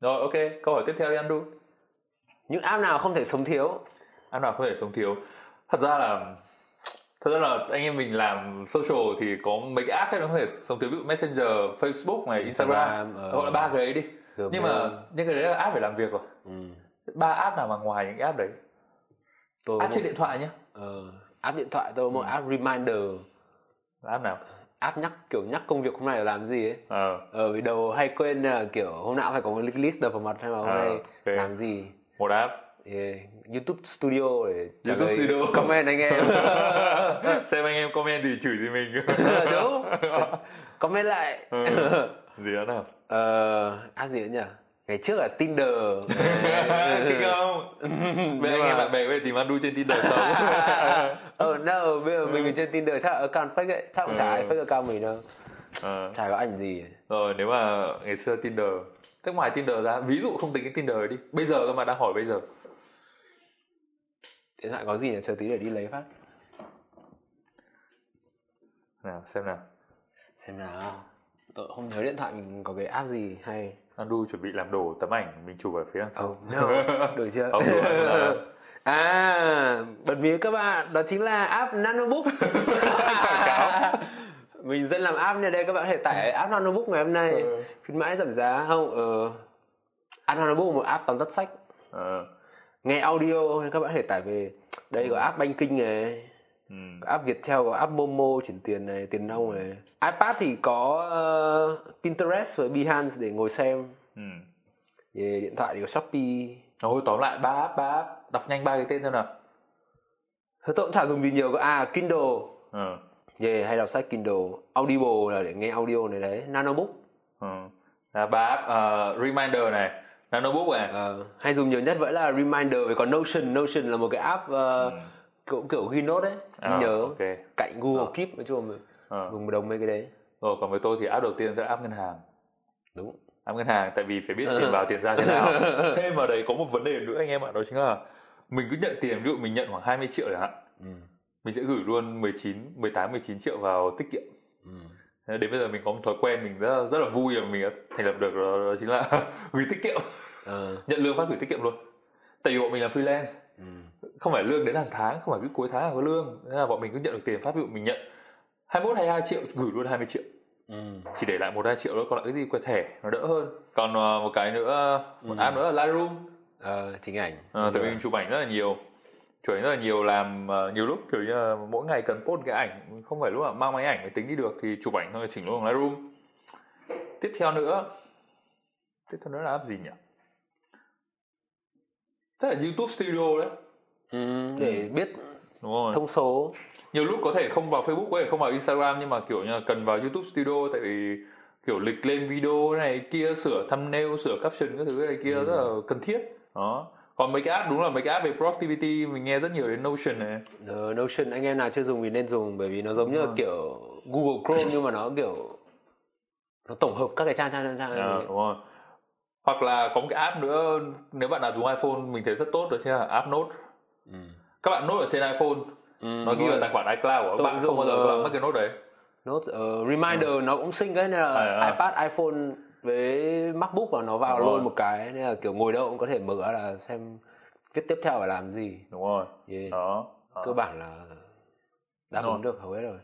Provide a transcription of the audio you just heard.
rồi ok. Câu hỏi tiếp theo đi Andu những app nào không thể sống thiếu? App nào không thể sống thiếu? Thật ra là thật ra là anh em mình làm social thì có mấy cái app ấy nó có thể sống thiếu. Ví dụ messenger facebook này instagram, Instagram, ờ. gọi là ba cái đấy đi. Gmail. nhưng mà những cái đấy là app để làm việc rồi. Ừ. ba app nào mà ngoài những cái app đấy? Tôi app một, trên điện thoại nhé ờ, app điện thoại tôi có một Ừ. app reminder. Là app nào app nhắc kiểu nhắc công việc hôm nay là làm gì ấy ờ ờ vì đầu hay quên là kiểu hôm nào phải có một list đập vào mặt hay là hôm Ờ, nay ok. làm gì một app yeah. YouTube Studio để YouTube Studio. comment anh em xem anh em comment thì chửi gì mình đúng comment lại Ừ. gì đó nào ờ app gì nữa nhỉ ngày trước là Tinder. Kinh không? Bên anh em bạn bè về tìm Andu trên Tinder không ờ no bây giờ mình ở trên Tinder chắc là account fake ấy chắc cũng chả ai Ừ. fake account mình đâu. Ờ. chả có ảnh gì? Rồi nếu mà ngày xưa Tinder thế ngoài Tinder ra ví dụ không tính cái Tinder đi bây giờ cơ mà đang hỏi bây giờ. Điện thoại có gì nhỉ? Chờ tí để đi lấy phát. Nào xem nào. Xem nào không nhớ điện thoại mình có cái app gì hay. Andu chuẩn bị làm đổ tấm ảnh mình chụp ở phía đằng sau. Oh no. Được chưa? Được, là- à bật mí các bạn đó chính là app nanobook. Mình dân làm app này đây các bạn có thể tải app nanobook ngày hôm nay. Ừ. khuyến mãi giảm giá. Không ờ app nanobook là một app tóm tắt sách. Ờ. nghe audio các bạn có thể tải về. Đây có app banking này Ừ. app Viettel có app Momo chuyển tiền này tiền nong này. iPad thì có ờ, Pinterest và Behance để ngồi xem. Ừ. về điện thoại thì có Shopee. Thôi tóm lại ba app ba app. Đọc nhanh ba cái tên thôi nào. Thế tôi cũng chả dùng gì nhiều. À Kindle. Ừ. Yeah, hay đọc sách Kindle. Audible là để nghe audio này đấy. Nanobook. Ừ. là ba app ờ, reminder này. Nanobook này. Ờ, hay dùng nhiều nhất vẫn là Reminder. Với còn Notion. Notion là một cái app ờ, Ừ. kiểu kiểu ghi nốt đấy ghi Ờ, nhớ ok cạnh Google Ờ. Keep nói chung là Ờ. dùng đồng mấy cái đấy rồi còn với tôi thì app đầu tiên sẽ app ngân hàng đúng app ngân hàng tại vì phải biết Ờ. tiền vào tiền ra thế nào thêm vào đấy có một vấn đề nữa anh em ạ đó chính là mình cứ nhận tiền ví dụ mình nhận khoảng 20 triệu chẳng hạn ừ. mình sẽ gửi luôn 19 18 19 triệu vào tiết kiệm Ừ. Đến bây giờ mình có một thói quen mình rất, rất là vui là mình đã thành lập được đó, đó chính là gửi tiết kiệm Ờ. nhận lương phát gửi tiết kiệm luôn tại vì bọn mình là freelance Ừ. không phải lương đến hàng tháng không phải cứ cuối tháng là có lương. Thế là bọn mình cứ nhận được tiền phát ví dụ mình nhận 21 22 triệu gửi luôn 20 triệu. Ừ. chỉ để lại một hai triệu đó còn lại cái gì quẹt thẻ nó đỡ hơn. Còn ờ, một cái nữa một Ừ. app nữa là Lightroom. Ờ, chính ảnh. Ờ, tại vì mình chụp ảnh rất là nhiều. Chụp ảnh rất là nhiều làm ờ, nhiều lúc kiểu như là mỗi ngày cần post cái ảnh. Không phải lúc nào mang máy ảnh máy tính đi được thì chụp ảnh thôi chỉnh luôn bằng Lightroom. Tiếp theo nữa. Tiếp theo nữa là app gì nhỉ? Chắc là YouTube Studio đấy ừ. để biết đúng rồi. thông số. Nhiều lúc có thể không vào Facebook có thể không vào Instagram nhưng mà kiểu như là cần vào YouTube Studio tại vì kiểu lịch lên video này kia sửa thumbnail sửa caption các thứ này kia Ừ. rất là cần thiết. Đó. Còn mấy cái app đúng là mấy cái app về productivity mình nghe rất nhiều đến Notion này. Ờ, Notion anh em nào chưa dùng thì nên dùng bởi vì nó giống như là kiểu Google Chrome nhưng mà nó kiểu nó tổng hợp các cái trang trang trang trang. Ờ, đúng rồi. Hoặc là có một cái app nữa nếu bạn nào dùng iPhone mình thấy rất tốt đó chính là app Note ừ. các bạn Note ở trên iPhone Ừ, nó ghi vào tài khoản iCloud của các bạn không bao giờ các ờ, bạn mất cái Note đấy Note ờ, Reminder nó cũng sync ấy nên là À, à. iPad, iPhone với MacBook và nó vào Đúng luôn rồi. một cái nên là kiểu ngồi đâu cũng có thể mở là xem viết tiếp theo phải làm gì. đúng rồi Yeah. đó, đó. Cơ bản là đáp ứng được hầu hết rồi.